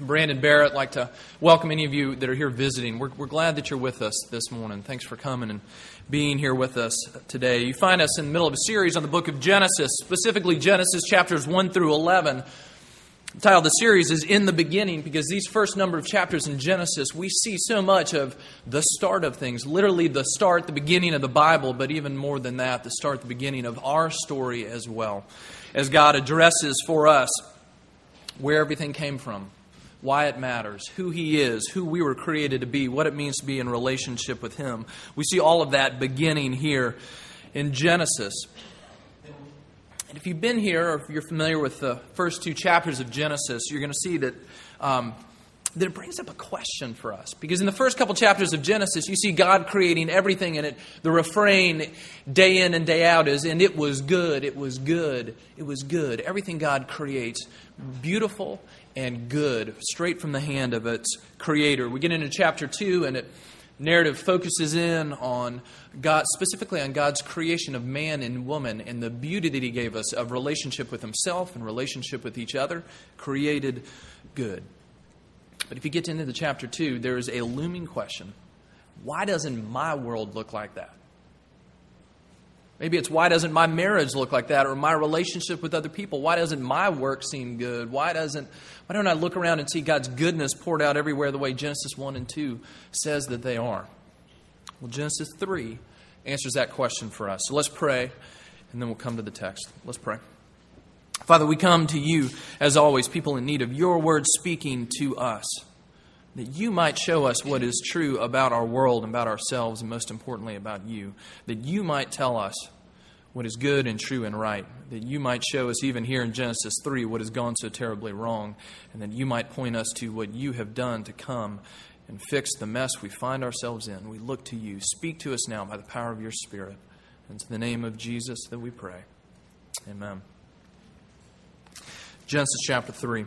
Brandon Barrett, I'd like to welcome any of you that are here visiting. We're, we're glad that you're with us this morning. Thanks for coming and being here with us today. You find us in the middle of a series on the book of Genesis, specifically Genesis chapters 1 through 11. The title of the series is In the Beginning because these first number of chapters in Genesis, we see so much of the start of things, literally the start, the beginning of the Bible, but even more than that, the start, the beginning of our story as well. As God addresses for us where everything came from why it matters, who He is, who we were created to be, what it means to be in relationship with Him. We see all of that beginning here in Genesis. And if you've been here, or if you're familiar with the first two chapters of Genesis, you're going to see that. Um, that it brings up a question for us. Because in the first couple chapters of Genesis, you see God creating everything, and it, the refrain day in and day out is, and it was good, it was good, it was good. Everything God creates, beautiful and good, straight from the hand of its creator. We get into chapter 2, and it narrative focuses in on God, specifically on God's creation of man and woman and the beauty that He gave us of relationship with Himself and relationship with each other, created good. But if you get into the chapter 2, there is a looming question why doesn't my world look like that? Maybe it's why doesn't my marriage look like that or my relationship with other people? Why doesn't my work seem good? Why doesn't why don't I look around and see God's goodness poured out everywhere the way Genesis 1 and 2 says that they are? Well, Genesis 3 answers that question for us. So let's pray and then we'll come to the text. Let's pray. Father, we come to you as always, people in need of your word speaking to us that you might show us what is true about our world, and about ourselves, and most importantly about you. That you might tell us what is good and true and right. That you might show us, even here in Genesis 3, what has gone so terribly wrong. And that you might point us to what you have done to come and fix the mess we find ourselves in. We look to you. Speak to us now by the power of your Spirit. And to the name of Jesus that we pray. Amen. Genesis chapter 3.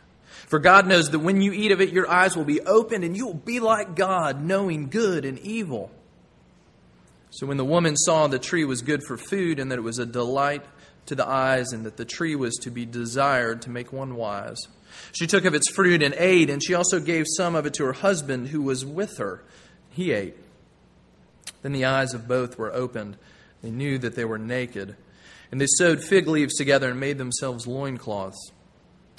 For God knows that when you eat of it, your eyes will be opened and you will be like God, knowing good and evil. So when the woman saw the tree was good for food and that it was a delight to the eyes and that the tree was to be desired to make one wise, she took of its fruit and ate, and she also gave some of it to her husband who was with her. He ate. Then the eyes of both were opened. They knew that they were naked. And they sewed fig leaves together and made themselves loincloths.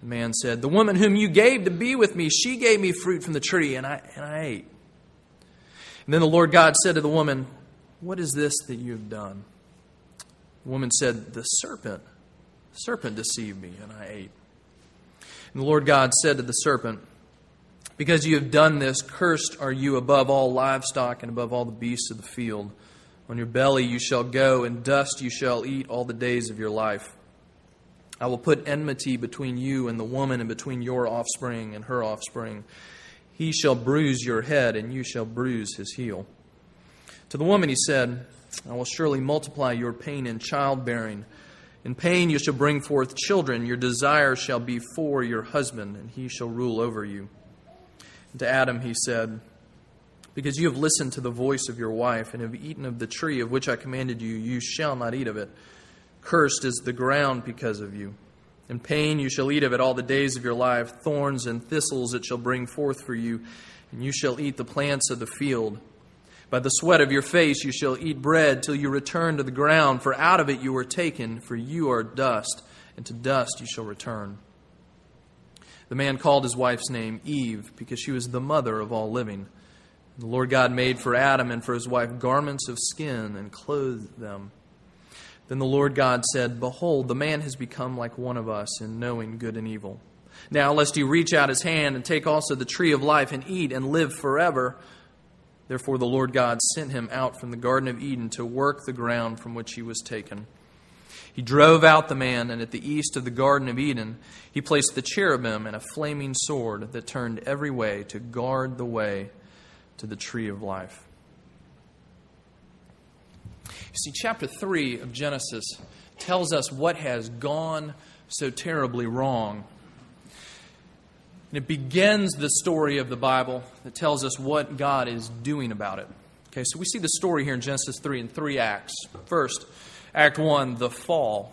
The man said, The woman whom you gave to be with me, she gave me fruit from the tree, and I, and I ate. And then the Lord God said to the woman, What is this that you have done? The woman said, The serpent. The serpent deceived me, and I ate. And the Lord God said to the serpent, Because you have done this, cursed are you above all livestock and above all the beasts of the field. On your belly you shall go, and dust you shall eat all the days of your life. I will put enmity between you and the woman, and between your offspring and her offspring. He shall bruise your head, and you shall bruise his heel. To the woman he said, I will surely multiply your pain in childbearing. In pain you shall bring forth children. Your desire shall be for your husband, and he shall rule over you. And to Adam he said, Because you have listened to the voice of your wife, and have eaten of the tree of which I commanded you, you shall not eat of it. Cursed is the ground because of you. In pain you shall eat of it all the days of your life. Thorns and thistles it shall bring forth for you, and you shall eat the plants of the field. By the sweat of your face you shall eat bread till you return to the ground, for out of it you were taken, for you are dust, and to dust you shall return. The man called his wife's name Eve, because she was the mother of all living. The Lord God made for Adam and for his wife garments of skin and clothed them. Then the Lord God said, Behold, the man has become like one of us in knowing good and evil. Now, lest he reach out his hand and take also the tree of life and eat and live forever. Therefore, the Lord God sent him out from the Garden of Eden to work the ground from which he was taken. He drove out the man, and at the east of the Garden of Eden, he placed the cherubim and a flaming sword that turned every way to guard the way to the tree of life. You see, chapter 3 of Genesis tells us what has gone so terribly wrong. And it begins the story of the Bible that tells us what God is doing about it. Okay, so we see the story here in Genesis 3 in three acts. First, Act 1, the fall.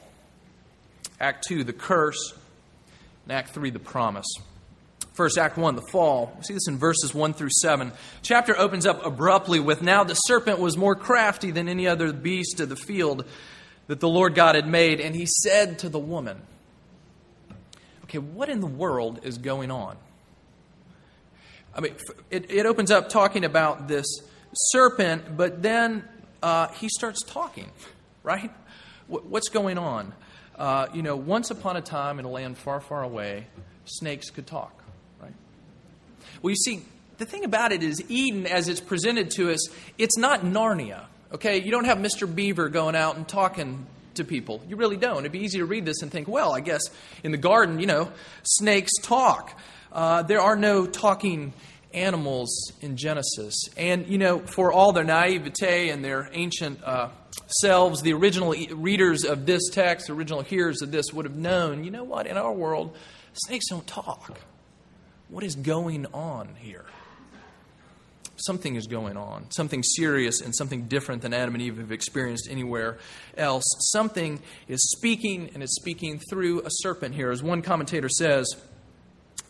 Act 2, the curse. And Act 3, the promise. First, Act 1, the fall. We see this in verses 1 through 7. Chapter opens up abruptly with Now the serpent was more crafty than any other beast of the field that the Lord God had made, and he said to the woman, Okay, what in the world is going on? I mean, it, it opens up talking about this serpent, but then uh, he starts talking, right? What's going on? Uh, you know, once upon a time in a land far, far away, snakes could talk. Well, you see, the thing about it is, Eden, as it's presented to us, it's not Narnia. Okay? You don't have Mr. Beaver going out and talking to people. You really don't. It'd be easy to read this and think, well, I guess in the garden, you know, snakes talk. Uh, there are no talking animals in Genesis. And, you know, for all their naivete and their ancient uh, selves, the original readers of this text, the original hearers of this, would have known, you know what, in our world, snakes don't talk. What is going on here? Something is going on. Something serious and something different than Adam and Eve have experienced anywhere else. Something is speaking and it's speaking through a serpent here. As one commentator says,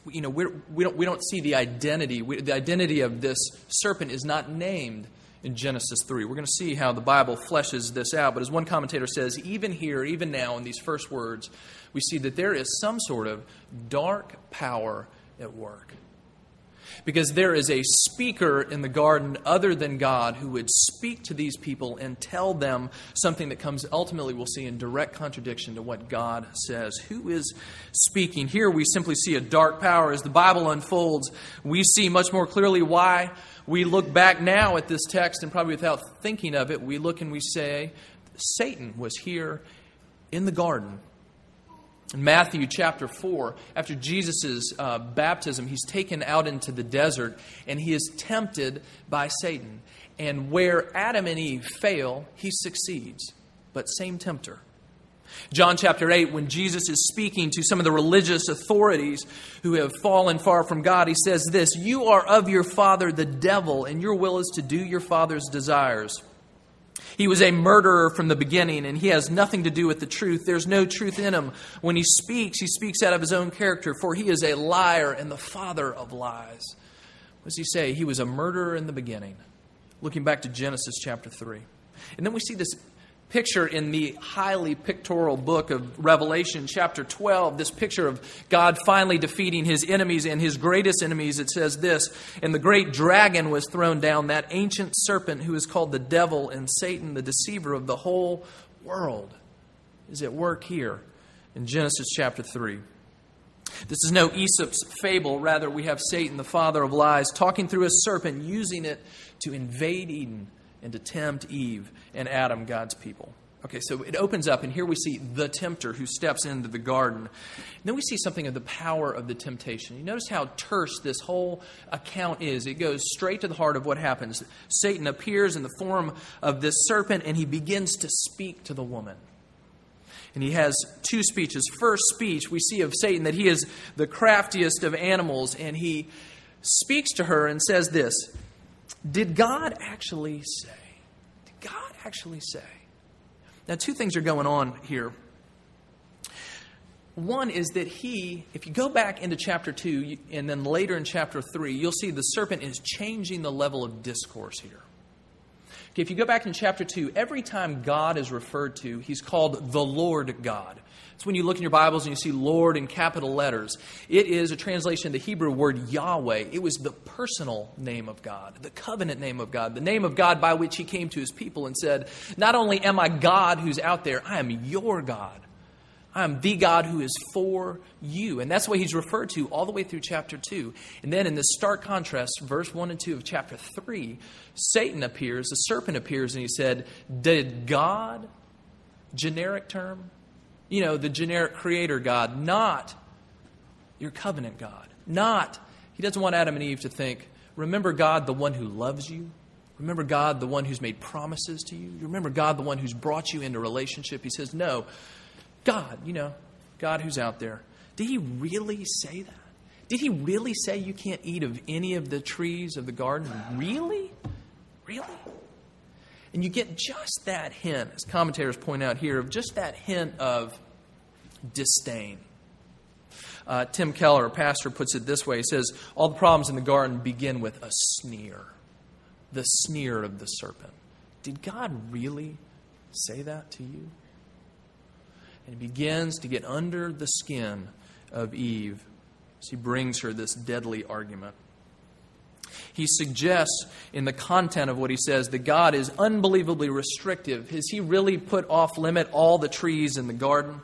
you know, we're, we, don't, we don't see the identity. We, the identity of this serpent is not named in Genesis 3. We're going to see how the Bible fleshes this out. But as one commentator says, even here, even now, in these first words, we see that there is some sort of dark power at work. Because there is a speaker in the garden other than God who would speak to these people and tell them something that comes ultimately, we'll see, in direct contradiction to what God says. Who is speaking? Here we simply see a dark power. As the Bible unfolds, we see much more clearly why we look back now at this text and probably without thinking of it, we look and we say, Satan was here in the garden in Matthew chapter 4, after Jesus' uh, baptism, he's taken out into the desert and he is tempted by Satan. And where Adam and Eve fail, he succeeds, but same tempter. John chapter 8, when Jesus is speaking to some of the religious authorities who have fallen far from God, he says this You are of your father, the devil, and your will is to do your father's desires. He was a murderer from the beginning, and he has nothing to do with the truth. There's no truth in him. When he speaks, he speaks out of his own character, for he is a liar and the father of lies. What does he say? He was a murderer in the beginning. Looking back to Genesis chapter 3. And then we see this picture in the highly pictorial book of Revelation, chapter 12, this picture of God finally defeating his enemies and his greatest enemies. It says this And the great dragon was thrown down, that ancient serpent who is called the devil and Satan, the deceiver of the whole world, is at work here in Genesis chapter 3. This is no Aesop's fable. Rather, we have Satan, the father of lies, talking through a serpent, using it to invade Eden and to tempt Eve and Adam, God's people. Okay, so it opens up, and here we see the tempter who steps into the garden. And then we see something of the power of the temptation. You notice how terse this whole account is. It goes straight to the heart of what happens. Satan appears in the form of this serpent, and he begins to speak to the woman. And he has two speeches. First speech, we see of Satan that he is the craftiest of animals, and he speaks to her and says this did God actually say? Did God actually say? Now, two things are going on here. One is that he, if you go back into chapter 2 and then later in chapter 3, you'll see the serpent is changing the level of discourse here. If you go back in chapter 2, every time God is referred to, he's called the Lord God. It's when you look in your Bibles and you see Lord in capital letters. It is a translation of the Hebrew word Yahweh. It was the personal name of God, the covenant name of God, the name of God by which he came to his people and said, Not only am I God who's out there, I am your God. I am the God who is for you. And that's way he's referred to all the way through chapter 2. And then in this stark contrast, verse 1 and 2 of chapter 3, Satan appears, the serpent appears, and he said, Did God, generic term, you know, the generic creator God, not your covenant God. Not, he doesn't want Adam and Eve to think, remember God, the one who loves you. Remember God, the one who's made promises to you. Remember God, the one who's brought you into relationship. He says, no, God, you know, God who's out there. Did he really say that? Did he really say you can't eat of any of the trees of the garden? Really? Really? And you get just that hint, as commentators point out here, of just that hint of disdain. Uh, Tim Keller, a pastor, puts it this way He says, All the problems in the garden begin with a sneer, the sneer of the serpent. Did God really say that to you? And he begins to get under the skin of Eve as he brings her this deadly argument. He suggests in the content of what he says that God is unbelievably restrictive. Has he really put off limit all the trees in the garden?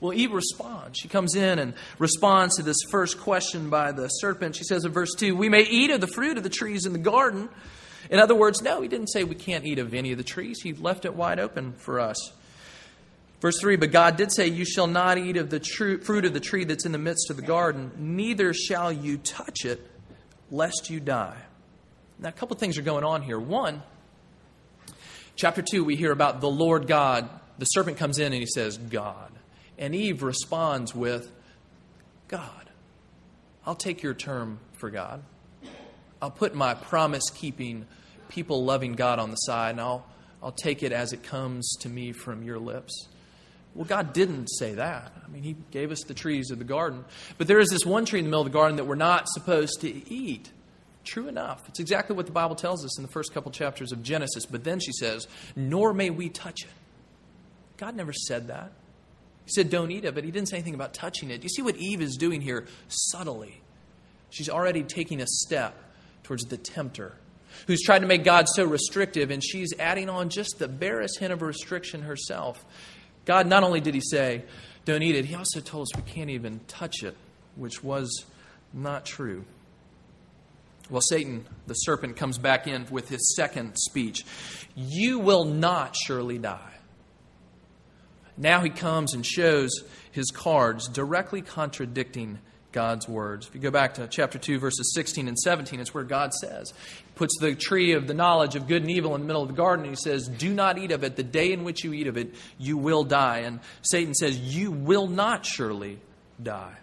Well, Eve responds. She comes in and responds to this first question by the serpent. She says in verse 2, We may eat of the fruit of the trees in the garden. In other words, no, he didn't say we can't eat of any of the trees. He left it wide open for us. Verse 3 But God did say, You shall not eat of the fruit of the tree that's in the midst of the garden, neither shall you touch it, lest you die. Now, a couple of things are going on here. One, chapter 2, we hear about the Lord God. The serpent comes in and he says, God. And Eve responds with, God. I'll take your term for God. I'll put my promise keeping, people loving God on the side, and I'll, I'll take it as it comes to me from your lips. Well, God didn't say that. I mean, He gave us the trees of the garden. But there is this one tree in the middle of the garden that we're not supposed to eat. True enough. It's exactly what the Bible tells us in the first couple chapters of Genesis. But then she says, Nor may we touch it. God never said that. He said, Don't eat it, but He didn't say anything about touching it. You see what Eve is doing here subtly? She's already taking a step towards the tempter who's tried to make God so restrictive, and she's adding on just the barest hint of restriction herself. God not only did He say, don't eat it, He also told us we can't even touch it, which was not true. Well, Satan, the serpent, comes back in with his second speech You will not surely die. Now he comes and shows his cards directly contradicting God's words. If you go back to chapter 2, verses 16 and 17, it's where God says, puts the tree of the knowledge of good and evil in the middle of the garden. He says, Do not eat of it. The day in which you eat of it, you will die. And Satan says, You will not surely die.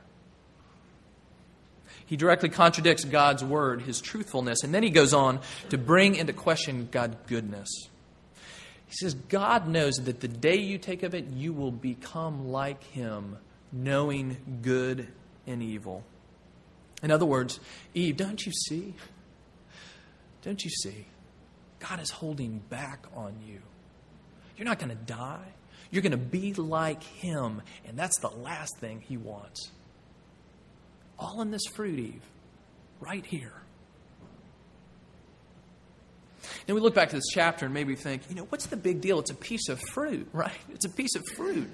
He directly contradicts God's word, his truthfulness, and then he goes on to bring into question God's goodness. He says, God knows that the day you take of it, you will become like him, knowing good and evil. In other words, Eve, don't you see? Don't you see? God is holding back on you. You're not going to die. You're going to be like Him, and that's the last thing He wants. All in this fruit, Eve, right here. Then we look back to this chapter and maybe think, you know, what's the big deal? It's a piece of fruit, right? It's a piece of fruit.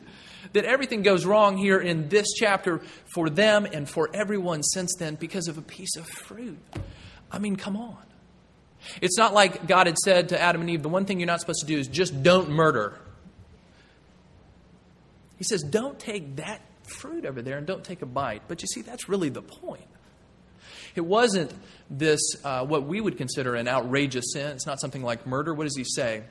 That everything goes wrong here in this chapter for them and for everyone since then because of a piece of fruit. I mean, come on. It's not like God had said to Adam and Eve, the one thing you're not supposed to do is just don't murder. He says, don't take that fruit over there and don't take a bite. But you see, that's really the point. It wasn't this, uh, what we would consider an outrageous sin. It's not something like murder. What does he say?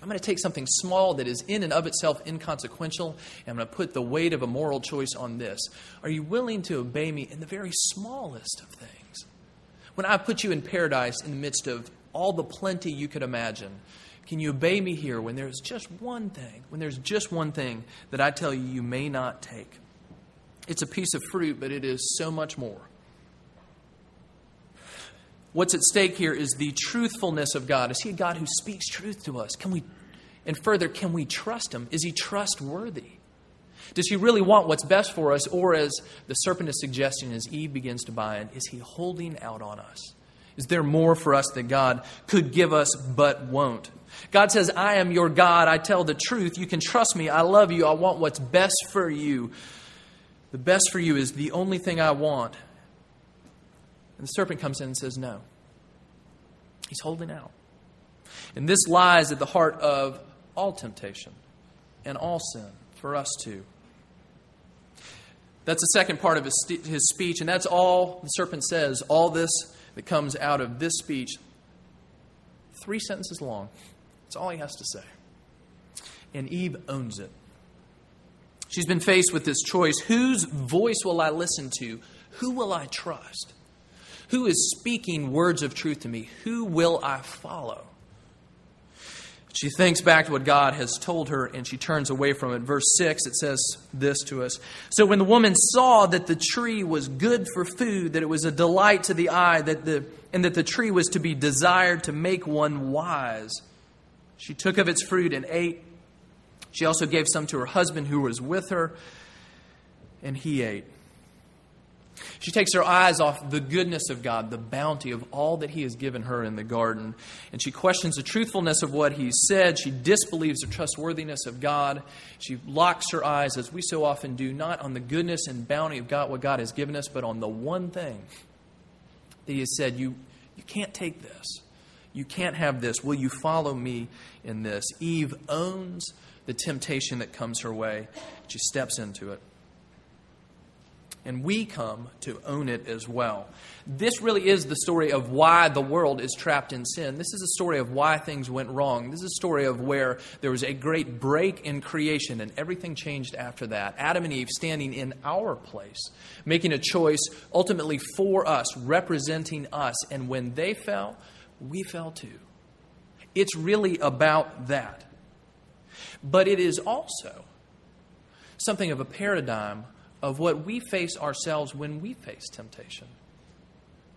I'm going to take something small that is in and of itself inconsequential, and I'm going to put the weight of a moral choice on this. Are you willing to obey me in the very smallest of things? When I put you in paradise in the midst of all the plenty you could imagine, can you obey me here when there's just one thing, when there's just one thing that I tell you you may not take? It's a piece of fruit, but it is so much more. What's at stake here is the truthfulness of God. Is He a God who speaks truth to us? Can we, and further, can we trust Him? Is He trustworthy? Does He really want what's best for us? Or, as the serpent is suggesting as Eve begins to buy it, is He holding out on us? Is there more for us that God could give us but won't? God says, I am your God. I tell the truth. You can trust me. I love you. I want what's best for you. The best for you is the only thing I want. And the serpent comes in and says, No. He's holding out. And this lies at the heart of all temptation and all sin for us too. That's the second part of his, his speech, and that's all the serpent says. All this that comes out of this speech, three sentences long. That's all he has to say. And Eve owns it. She's been faced with this choice whose voice will I listen to? Who will I trust? Who is speaking words of truth to me? Who will I follow? She thinks back to what God has told her and she turns away from it. Verse 6, it says this to us So when the woman saw that the tree was good for food, that it was a delight to the eye, that the, and that the tree was to be desired to make one wise, she took of its fruit and ate. She also gave some to her husband who was with her, and he ate. She takes her eyes off the goodness of God, the bounty of all that He has given her in the garden, and she questions the truthfulness of what He said. She disbelieves the trustworthiness of God. She locks her eyes, as we so often do, not on the goodness and bounty of God, what God has given us, but on the one thing that He has said, You, you can't take this. You can't have this. Will you follow me in this? Eve owns the temptation that comes her way. She steps into it. And we come to own it as well. This really is the story of why the world is trapped in sin. This is a story of why things went wrong. This is a story of where there was a great break in creation and everything changed after that. Adam and Eve standing in our place, making a choice ultimately for us, representing us. And when they fell, we fell too. It's really about that. But it is also something of a paradigm of what we face ourselves when we face temptation.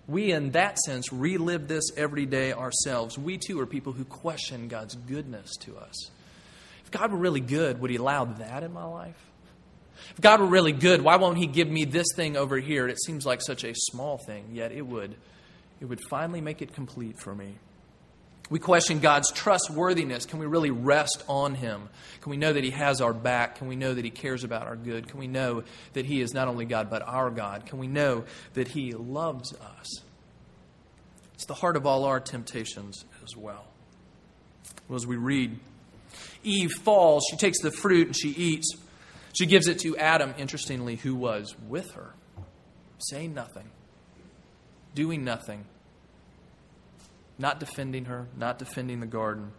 We, in that sense, relive this every day ourselves. We too are people who question God's goodness to us. If God were really good, would He allow that in my life? If God were really good, why won't He give me this thing over here? It seems like such a small thing, yet it would, it would finally make it complete for me. We question God's trustworthiness. Can we really rest on Him? Can we know that He has our back? Can we know that He cares about our good? Can we know that He is not only God, but our God? Can we know that He loves us? It's the heart of all our temptations as well. well as we read, Eve falls, she takes the fruit and she eats. She gives it to Adam, interestingly, who was with her, saying nothing, doing nothing not defending her, not defending the garden,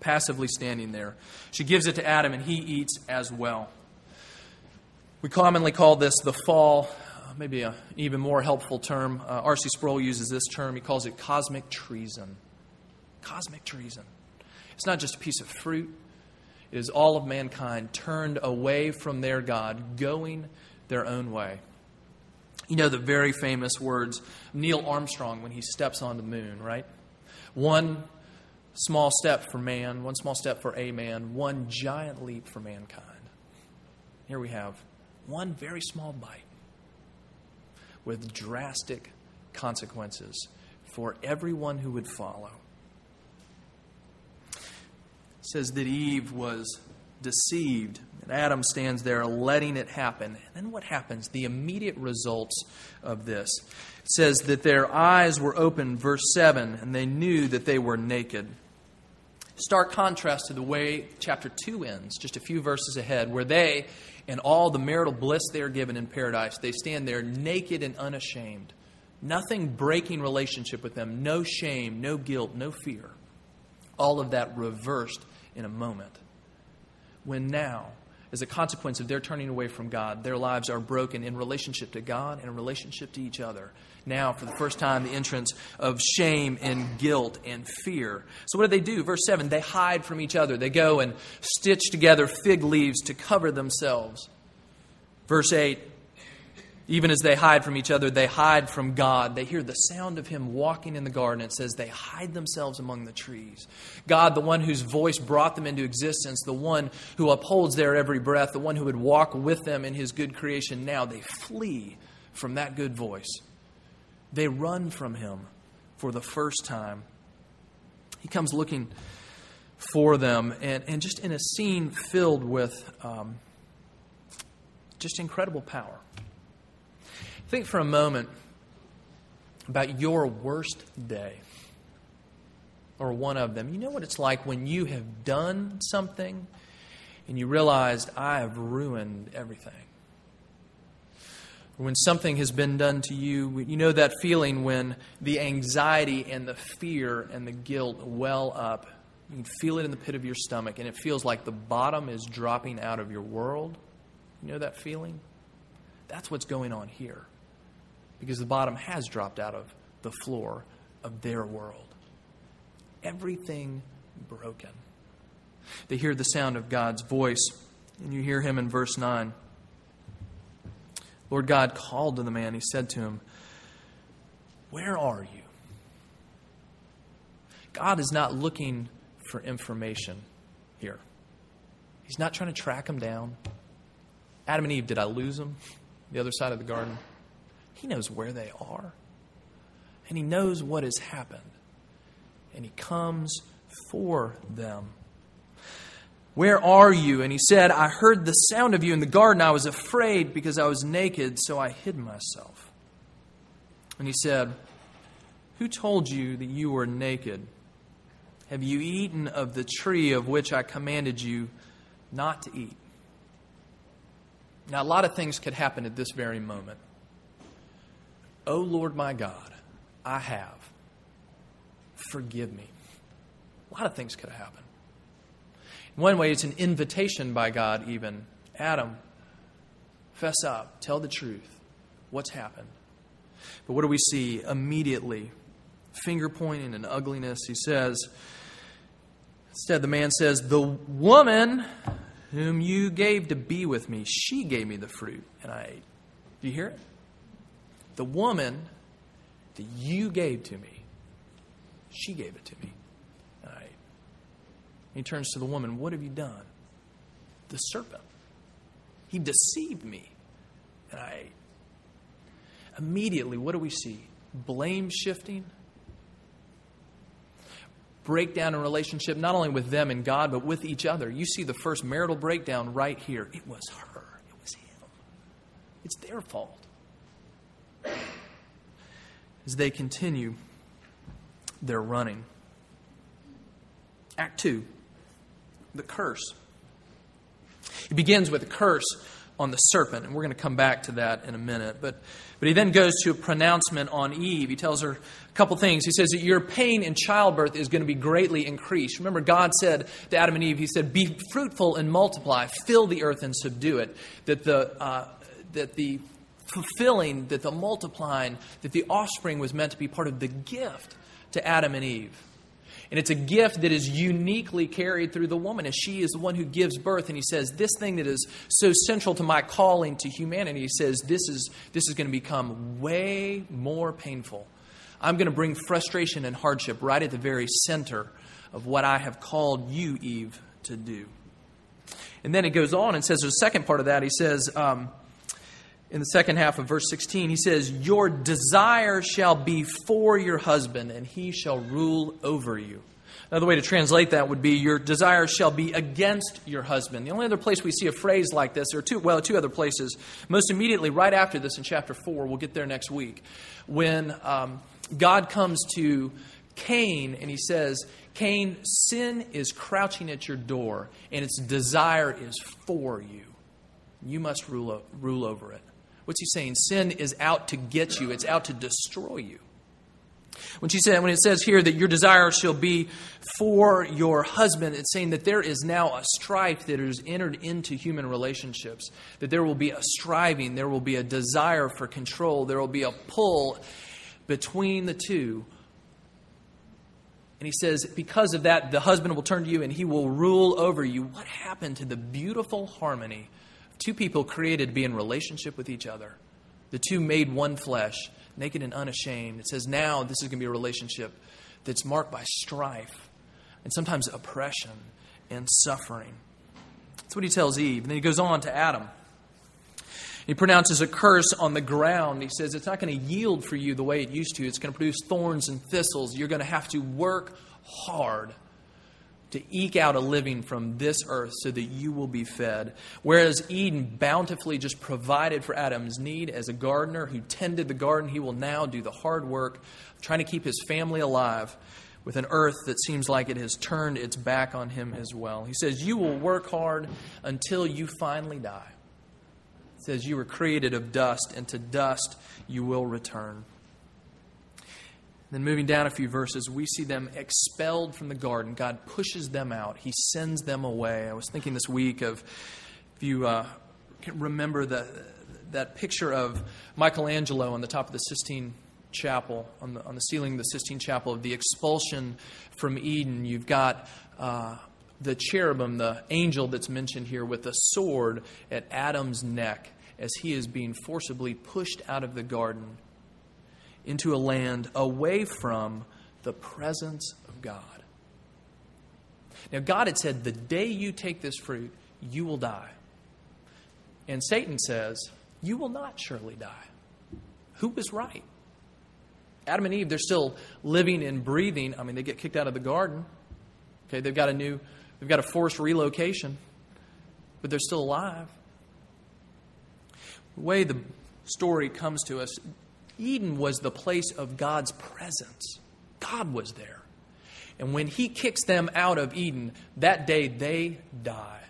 passively standing there. She gives it to Adam, and he eats as well. We commonly call this the fall, uh, maybe an even more helpful term. Uh, R.C. Sproul uses this term. He calls it cosmic treason. Cosmic treason. It's not just a piece of fruit, it is all of mankind turned away from their God, going their own way. You know the very famous words Neil Armstrong when he steps on the moon, right? One small step for man, one small step for a man, one giant leap for mankind. Here we have one very small bite with drastic consequences for everyone who would follow. It says that Eve was deceived and Adam stands there letting it happen. And then what happens? The immediate results of this. It says that their eyes were open, verse 7, and they knew that they were naked. Stark contrast to the way chapter 2 ends, just a few verses ahead, where they, in all the marital bliss they are given in paradise, they stand there naked and unashamed. Nothing breaking relationship with them, no shame, no guilt, no fear. All of that reversed in a moment. When now, as a consequence of their turning away from God, their lives are broken in relationship to God and in relationship to each other. Now, for the first time, the entrance of shame and guilt and fear. So, what do they do? Verse 7 they hide from each other. They go and stitch together fig leaves to cover themselves. Verse 8 Even as they hide from each other, they hide from God. They hear the sound of Him walking in the garden. It says they hide themselves among the trees. God, the one whose voice brought them into existence, the one who upholds their every breath, the one who would walk with them in His good creation, now they flee from that good voice. They run from Him for the first time. He comes looking for them, and, and just in a scene filled with um, just incredible power. Think for a moment about your worst day or one of them. You know what it's like when you have done something and you realized, I have ruined everything. When something has been done to you, you know that feeling when the anxiety and the fear and the guilt well up. You can feel it in the pit of your stomach, and it feels like the bottom is dropping out of your world. You know that feeling? That's what's going on here because the bottom has dropped out of the floor of their world. Everything broken. They hear the sound of God's voice, and you hear him in verse 9. Lord God called to the man. He said to him, Where are you? God is not looking for information here. He's not trying to track him down. Adam and Eve, did I lose them? The other side of the garden? He knows where they are. And He knows what has happened. And He comes for them. Where are you? And he said, I heard the sound of you in the garden. I was afraid because I was naked, so I hid myself. And he said, Who told you that you were naked? Have you eaten of the tree of which I commanded you not to eat? Now, a lot of things could happen at this very moment. O oh, Lord my God, I have. Forgive me. A lot of things could have happened. In one way, it's an invitation by God, even. Adam, fess up, tell the truth. What's happened? But what do we see immediately? Finger pointing and ugliness. He says, instead, the man says, The woman whom you gave to be with me, she gave me the fruit, and I ate. Do you hear it? The woman that you gave to me, she gave it to me. And I, he turns to the woman, What have you done? The serpent. He deceived me. And I immediately, what do we see? Blame shifting, breakdown in relationship, not only with them and God, but with each other. You see the first marital breakdown right here. It was her, it was him. It's their fault as they continue their running. Act 2 the curse. It begins with a curse on the serpent, and we're going to come back to that in a minute. But, but he then goes to a pronouncement on Eve. He tells her a couple things. He says that your pain in childbirth is going to be greatly increased. Remember, God said to Adam and Eve, He said, Be fruitful and multiply, fill the earth and subdue it. That the, uh, that the fulfilling, that the multiplying, that the offspring was meant to be part of the gift to Adam and Eve. And it's a gift that is uniquely carried through the woman, as she is the one who gives birth. And he says, This thing that is so central to my calling to humanity, he says, This is, this is going to become way more painful. I'm going to bring frustration and hardship right at the very center of what I have called you, Eve, to do. And then it goes on and says, the second part of that, he says, um, in the second half of verse 16, he says, Your desire shall be for your husband, and he shall rule over you. Another way to translate that would be, Your desire shall be against your husband. The only other place we see a phrase like this, or two, well, two other places, most immediately right after this in chapter 4, we'll get there next week, when um, God comes to Cain and he says, Cain, sin is crouching at your door, and its desire is for you. You must rule, rule over it. What's he saying? Sin is out to get you, it's out to destroy you. When she said, when it says here that your desire shall be for your husband, it's saying that there is now a strife that is entered into human relationships. That there will be a striving, there will be a desire for control, there will be a pull between the two. And he says, because of that, the husband will turn to you and he will rule over you. What happened to the beautiful harmony Two people created to be in relationship with each other. The two made one flesh, naked and unashamed. It says now this is going to be a relationship that's marked by strife and sometimes oppression and suffering. That's what he tells Eve. And then he goes on to Adam. He pronounces a curse on the ground. He says it's not going to yield for you the way it used to. It's going to produce thorns and thistles. You're going to have to work hard to eke out a living from this earth so that you will be fed. Whereas Eden bountifully just provided for Adam's need as a gardener who tended the garden, he will now do the hard work trying to keep his family alive with an earth that seems like it has turned its back on him as well. He says, You will work hard until you finally die He says, You were created of dust, and to dust you will return. Then, moving down a few verses, we see them expelled from the garden. God pushes them out, He sends them away. I was thinking this week of, if you uh, remember the, that picture of Michelangelo on the top of the Sistine Chapel, on the, on the ceiling of the Sistine Chapel, of the expulsion from Eden. You've got uh, the cherubim, the angel that's mentioned here, with a sword at Adam's neck as he is being forcibly pushed out of the garden into a land away from the presence of God. Now, God had said, The day you take this fruit, you will die. And Satan says, You will not surely die. Who was right? Adam and Eve, they're still living and breathing. I mean, they get kicked out of the garden. Okay, they've got a new, they've got a forced relocation, but they're still alive. The way the story comes to us, Eden was the place of God's presence. God was there. And when He kicks them out of Eden, that day they die,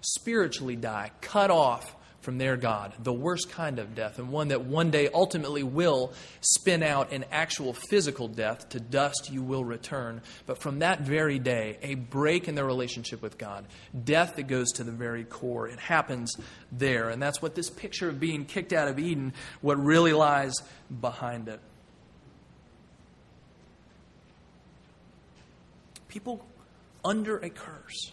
spiritually die, cut off from their God, the worst kind of death, and one that one day ultimately will spin out an actual physical death. To dust you will return. But from that very day, a break in their relationship with God, death that goes to the very core. It happens there. And that's what this picture of being kicked out of Eden, what really lies behind it. People under a curse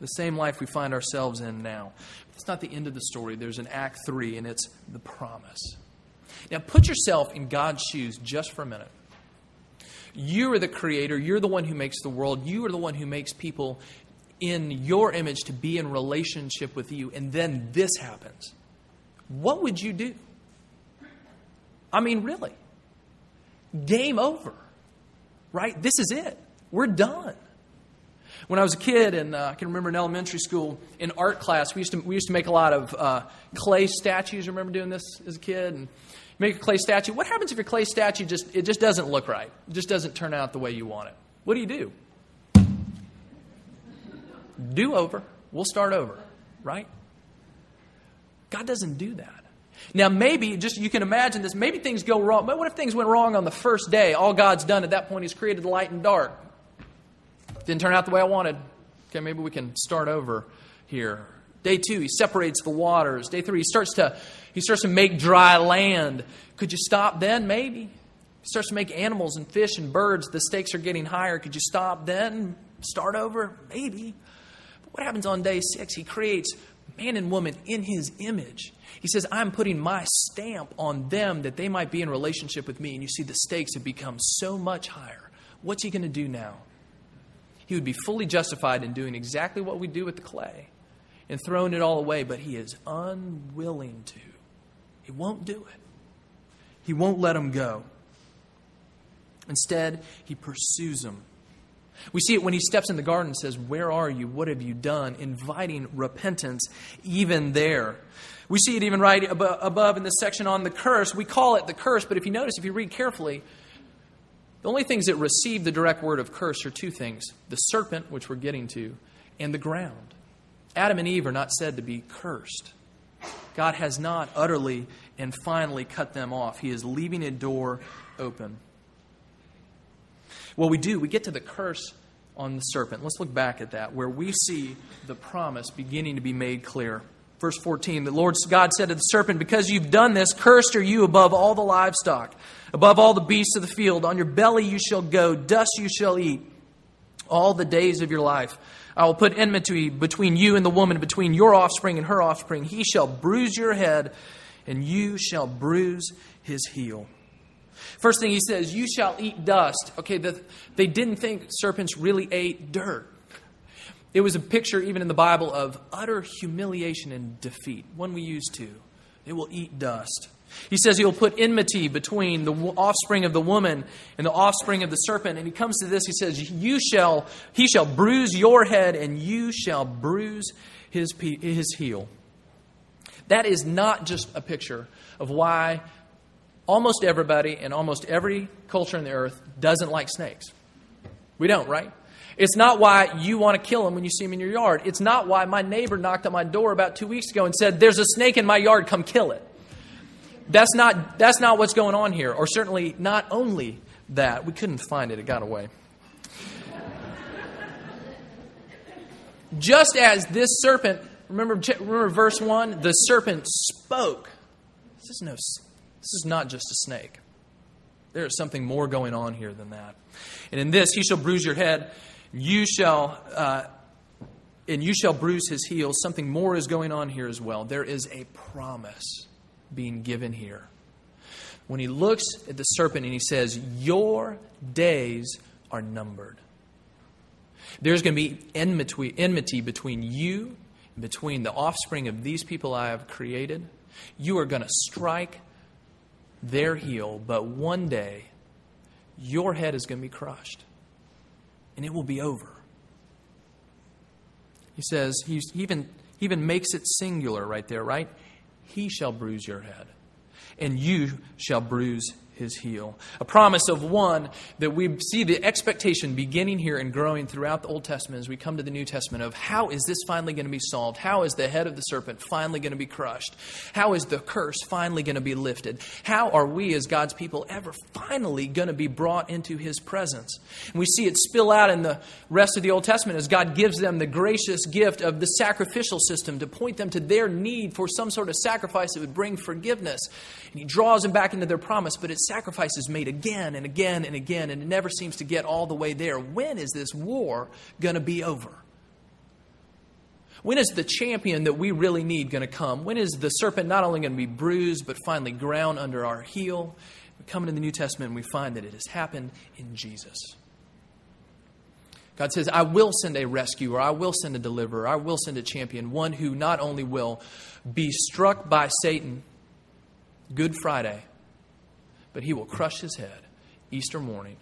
the same life we find ourselves in now. That's not the end of the story. There's an Act 3, and it's the promise. Now, put yourself in God's shoes just for a minute. You are the creator. You're the one who makes the world. You are the one who makes people in your image to be in relationship with you. And then this happens. What would you do? I mean, really. Game over. Right? This is it. We're done. When I was a kid, and uh, I can remember in elementary school, in art class, we used to, we used to make a lot of uh, clay statues. Remember doing this as a kid? And make a clay statue. What happens if your clay statue just, it just doesn't look right? It just doesn't turn out the way you want it? What do you do? Do over. We'll start over, right? God doesn't do that. Now, maybe, just you can imagine this, maybe things go wrong. But what if things went wrong on the first day? All God's done at that point is created light and dark. Didn't turn out the way I wanted. Okay, maybe we can start over here. Day two, he separates the waters. Day three, he starts to he starts to make dry land. Could you stop then? Maybe. He starts to make animals and fish and birds. The stakes are getting higher. Could you stop then? Start over? Maybe. But what happens on day six? He creates man and woman in his image. He says, I'm putting my stamp on them that they might be in relationship with me. And you see, the stakes have become so much higher. What's he going to do now? He would be fully justified in doing exactly what we do with the clay and throwing it all away, but he is unwilling to. He won't do it. He won't let him go. Instead, he pursues him. We see it when he steps in the garden and says, Where are you? What have you done? Inviting repentance even there. We see it even right above in the section on the curse. We call it the curse, but if you notice, if you read carefully, the only things that receive the direct word of curse are two things the serpent, which we're getting to, and the ground. Adam and Eve are not said to be cursed. God has not utterly and finally cut them off, He is leaving a door open. Well, we do. We get to the curse on the serpent. Let's look back at that, where we see the promise beginning to be made clear. Verse 14 The Lord God said to the serpent, Because you've done this, cursed are you above all the livestock, above all the beasts of the field. On your belly you shall go, dust you shall eat all the days of your life. I will put enmity between you and the woman, between your offspring and her offspring. He shall bruise your head, and you shall bruise his heel. First thing he says, you shall eat dust. Okay, the, they didn't think serpents really ate dirt. It was a picture, even in the Bible, of utter humiliation and defeat, one we use too. They will eat dust. He says he will put enmity between the offspring of the woman and the offspring of the serpent. And he comes to this, he says, You shall, he shall bruise your head, and you shall bruise his, his heel. That is not just a picture of why almost everybody in almost every culture on the earth doesn't like snakes. We don't, right? It's not why you want to kill him when you see him in your yard. It's not why my neighbor knocked on my door about two weeks ago and said, There's a snake in my yard, come kill it. That's not, that's not what's going on here, or certainly not only that. We couldn't find it, it got away. Just as this serpent, remember, remember verse 1? The serpent spoke. This is, no, this is not just a snake. There is something more going on here than that. And in this, he shall bruise your head, you shall, uh, and you shall bruise his heel. Something more is going on here as well. There is a promise being given here. When he looks at the serpent and he says, Your days are numbered. There's going to be enmity, enmity between you and between the offspring of these people I have created. You are going to strike their heel, but one day your head is going to be crushed and it will be over. He says, he even, he even makes it singular right there, right? He shall bruise your head, and you shall bruise his heel. A promise of one that we see the expectation beginning here and growing throughout the Old Testament as we come to the New Testament of how is this finally going to be solved? How is the head of the serpent finally going to be crushed? How is the curse finally going to be lifted? How are we as God's people ever finally going to be brought into his presence? And we see it spill out in the rest of the Old Testament as God gives them the gracious gift of the sacrificial system to point them to their need for some sort of sacrifice that would bring forgiveness. And he draws them back into their promise, but it's sacrifices made again and again and again, and it never seems to get all the way there. When is this war going to be over? When is the champion that we really need going to come? When is the serpent not only going to be bruised, but finally ground under our heel? We come into the New Testament and we find that it has happened in Jesus. God says, I will send a rescuer, I will send a deliverer, I will send a champion, one who not only will be struck by Satan Good Friday, but he will crush his head Easter morning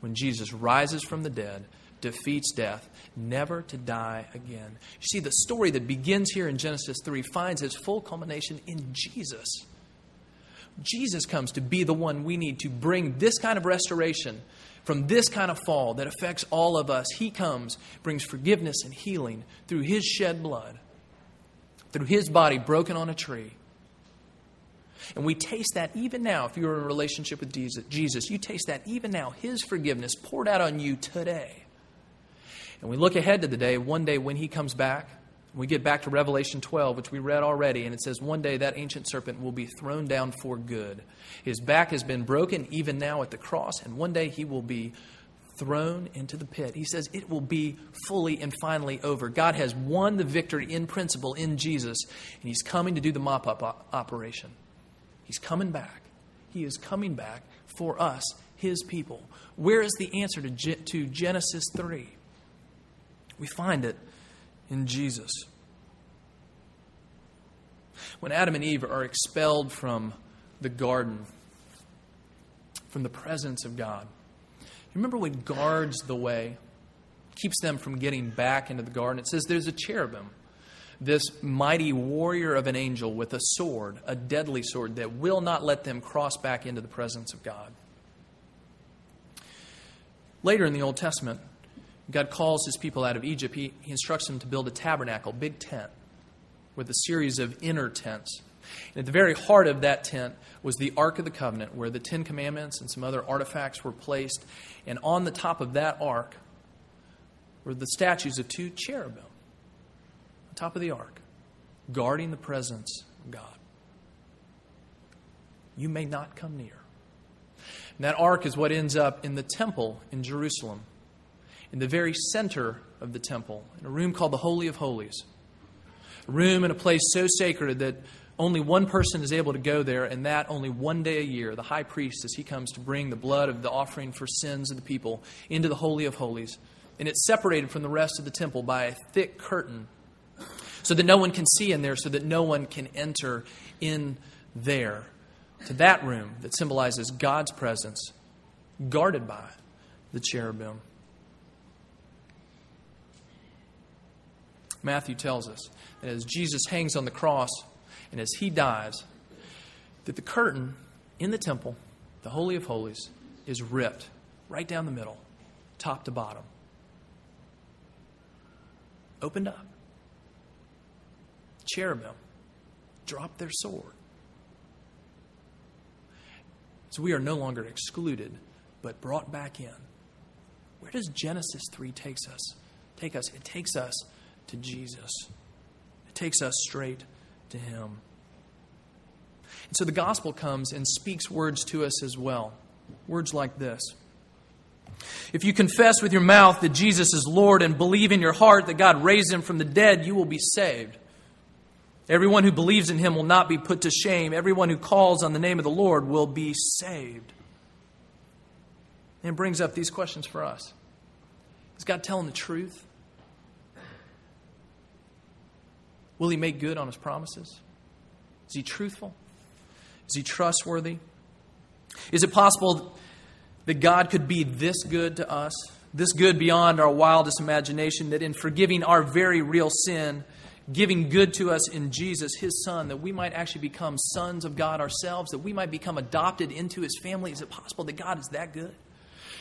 when Jesus rises from the dead, defeats death, never to die again. You see, the story that begins here in Genesis 3 finds its full culmination in Jesus. Jesus comes to be the one we need to bring this kind of restoration from this kind of fall that affects all of us. He comes, brings forgiveness and healing through his shed blood, through his body broken on a tree and we taste that even now, if you're in a relationship with Jesus, you taste that even now, His forgiveness poured out on you today. And we look ahead to the day, one day when He comes back, we get back to Revelation 12, which we read already, and it says, One day that ancient serpent will be thrown down for good. His back has been broken even now at the cross, and one day he will be thrown into the pit. He says it will be fully and finally over. God has won the victory in principle in Jesus, and He's coming to do the mop up operation. He's coming back. He is coming back for us, His people. Where is the answer to, to Genesis 3? We find it in Jesus. When Adam and Eve are expelled from the garden, from the presence of God, remember what guards the way, keeps them from getting back into the garden? It says there's a cherubim this mighty warrior of an angel with a sword, a deadly sword that will not let them cross back into the presence of God. Later in the Old Testament, God calls his people out of Egypt. He, he instructs them to build a tabernacle, big tent, with a series of inner tents. And at the very heart of that tent was the Ark of the Covenant, where the Ten Commandments and some other artifacts were placed. And on the top of that ark were the statues of two cherubim top of the ark, guarding the presence of God. You may not come near. And that ark is what ends up in the temple in Jerusalem, in the very center of the temple, in a room called the Holy of Holies. A room in a place so sacred that only one person is able to go there, and that only one day a year, the high priest, as he comes to bring the blood of the offering for sins of the people into the Holy of Holies. And it's separated from the rest of the temple by a thick curtain so that no one can see in there, so that no one can enter in there to that room that symbolizes God's presence, guarded by the cherubim. Matthew tells us that as Jesus hangs on the cross and as he dies, that the curtain in the temple, the Holy of Holies, is ripped right down the middle, top to bottom. Opened up. Cherubim drop their sword. So we are no longer excluded, but brought back in. Where does Genesis 3 takes us? Take us? It takes us to Jesus. It takes us straight to him. And so the gospel comes and speaks words to us as well. Words like this. If you confess with your mouth that Jesus is Lord and believe in your heart that God raised him from the dead, you will be saved. Everyone who believes in him will not be put to shame. Everyone who calls on the name of the Lord will be saved. And it brings up these questions for us Is God telling the truth? Will he make good on his promises? Is he truthful? Is he trustworthy? Is it possible that God could be this good to us, this good beyond our wildest imagination, that in forgiving our very real sin, giving good to us in Jesus, his son, that we might actually become sons of God ourselves, that we might become adopted into his family? Is it possible that God is that good?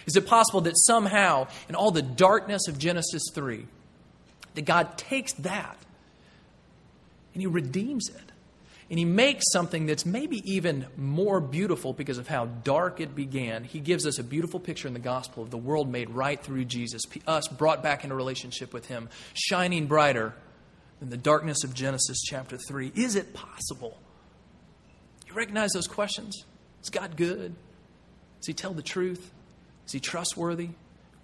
Is it possible that somehow, in all the darkness of Genesis 3, that God takes that and he redeems it? And he makes something that's maybe even more beautiful because of how dark it began. He gives us a beautiful picture in the gospel of the world made right through Jesus, us brought back into relationship with him, shining brighter in the darkness of Genesis chapter 3. Is it possible? You recognize those questions? Is God good? Does He tell the truth? Is He trustworthy?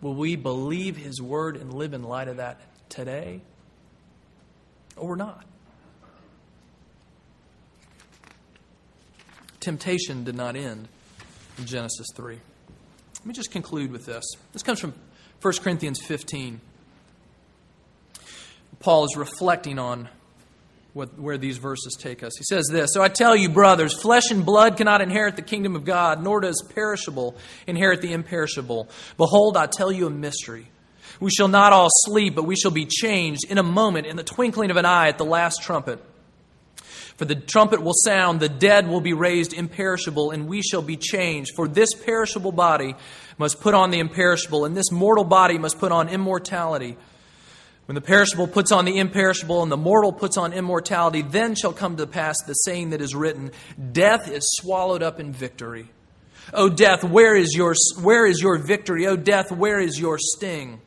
Will we believe His word and live in light of that today? Or not? Temptation did not end in Genesis 3. Let me just conclude with this. This comes from 1 Corinthians 15. Paul is reflecting on what, where these verses take us. He says this So I tell you, brothers, flesh and blood cannot inherit the kingdom of God, nor does perishable inherit the imperishable. Behold, I tell you a mystery. We shall not all sleep, but we shall be changed in a moment, in the twinkling of an eye, at the last trumpet. For the trumpet will sound, the dead will be raised imperishable, and we shall be changed. For this perishable body must put on the imperishable, and this mortal body must put on immortality. When the perishable puts on the imperishable and the mortal puts on immortality, then shall come to pass the saying that is written Death is swallowed up in victory. O death, where is your, where is your victory? O death, where is your sting?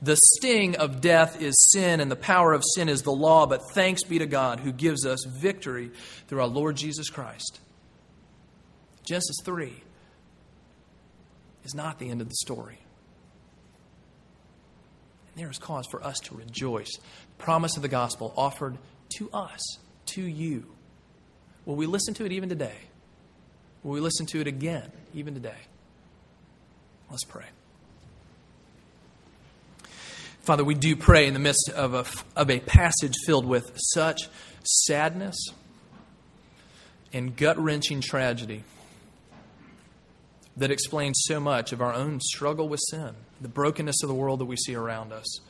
The sting of death is sin, and the power of sin is the law, but thanks be to God who gives us victory through our Lord Jesus Christ. Genesis 3 is not the end of the story there is cause for us to rejoice. The promise of the gospel offered to us, to you. Will we listen to it even today? Will we listen to it again, even today? Let's pray. Father, we do pray in the midst of a, of a passage filled with such sadness and gut wrenching tragedy that explains so much of our own struggle with sin, the brokenness of the world that we see around us.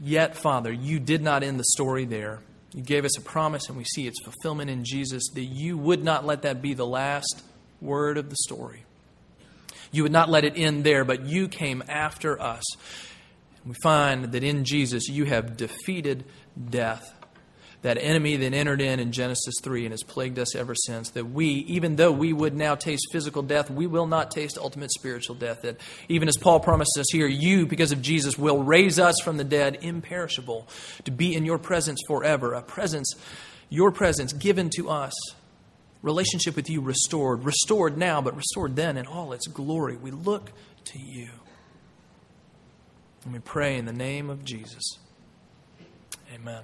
Yet, Father, you did not end the story there. You gave us a promise, and we see its fulfillment in Jesus, that you would not let that be the last word of the story. You would not let it end there, but you came after us. We find that in Jesus you have defeated death that enemy that entered in in Genesis 3 and has plagued us ever since. That we, even though we would now taste physical death, we will not taste ultimate spiritual death. That even as Paul promises us here, you, because of Jesus, will raise us from the dead imperishable to be in your presence forever. A presence, your presence given to us. Relationship with you restored. Restored now, but restored then in all its glory. We look to you. And we pray in the name of Jesus. Amen.